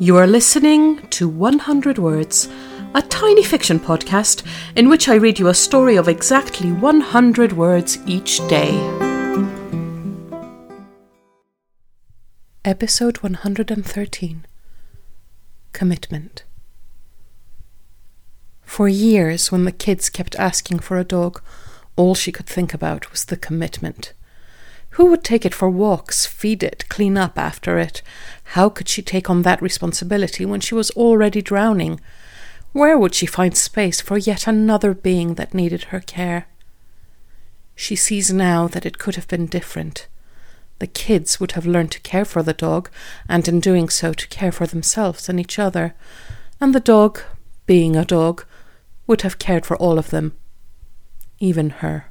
You are listening to 100 Words, a tiny fiction podcast in which I read you a story of exactly 100 words each day. Episode 113 Commitment. For years, when the kids kept asking for a dog, all she could think about was the commitment. Who would take it for walks, feed it, clean up after it? How could she take on that responsibility when she was already drowning? Where would she find space for yet another being that needed her care? She sees now that it could have been different. The kids would have learned to care for the dog, and in doing so, to care for themselves and each other. And the dog, being a dog, would have cared for all of them, even her.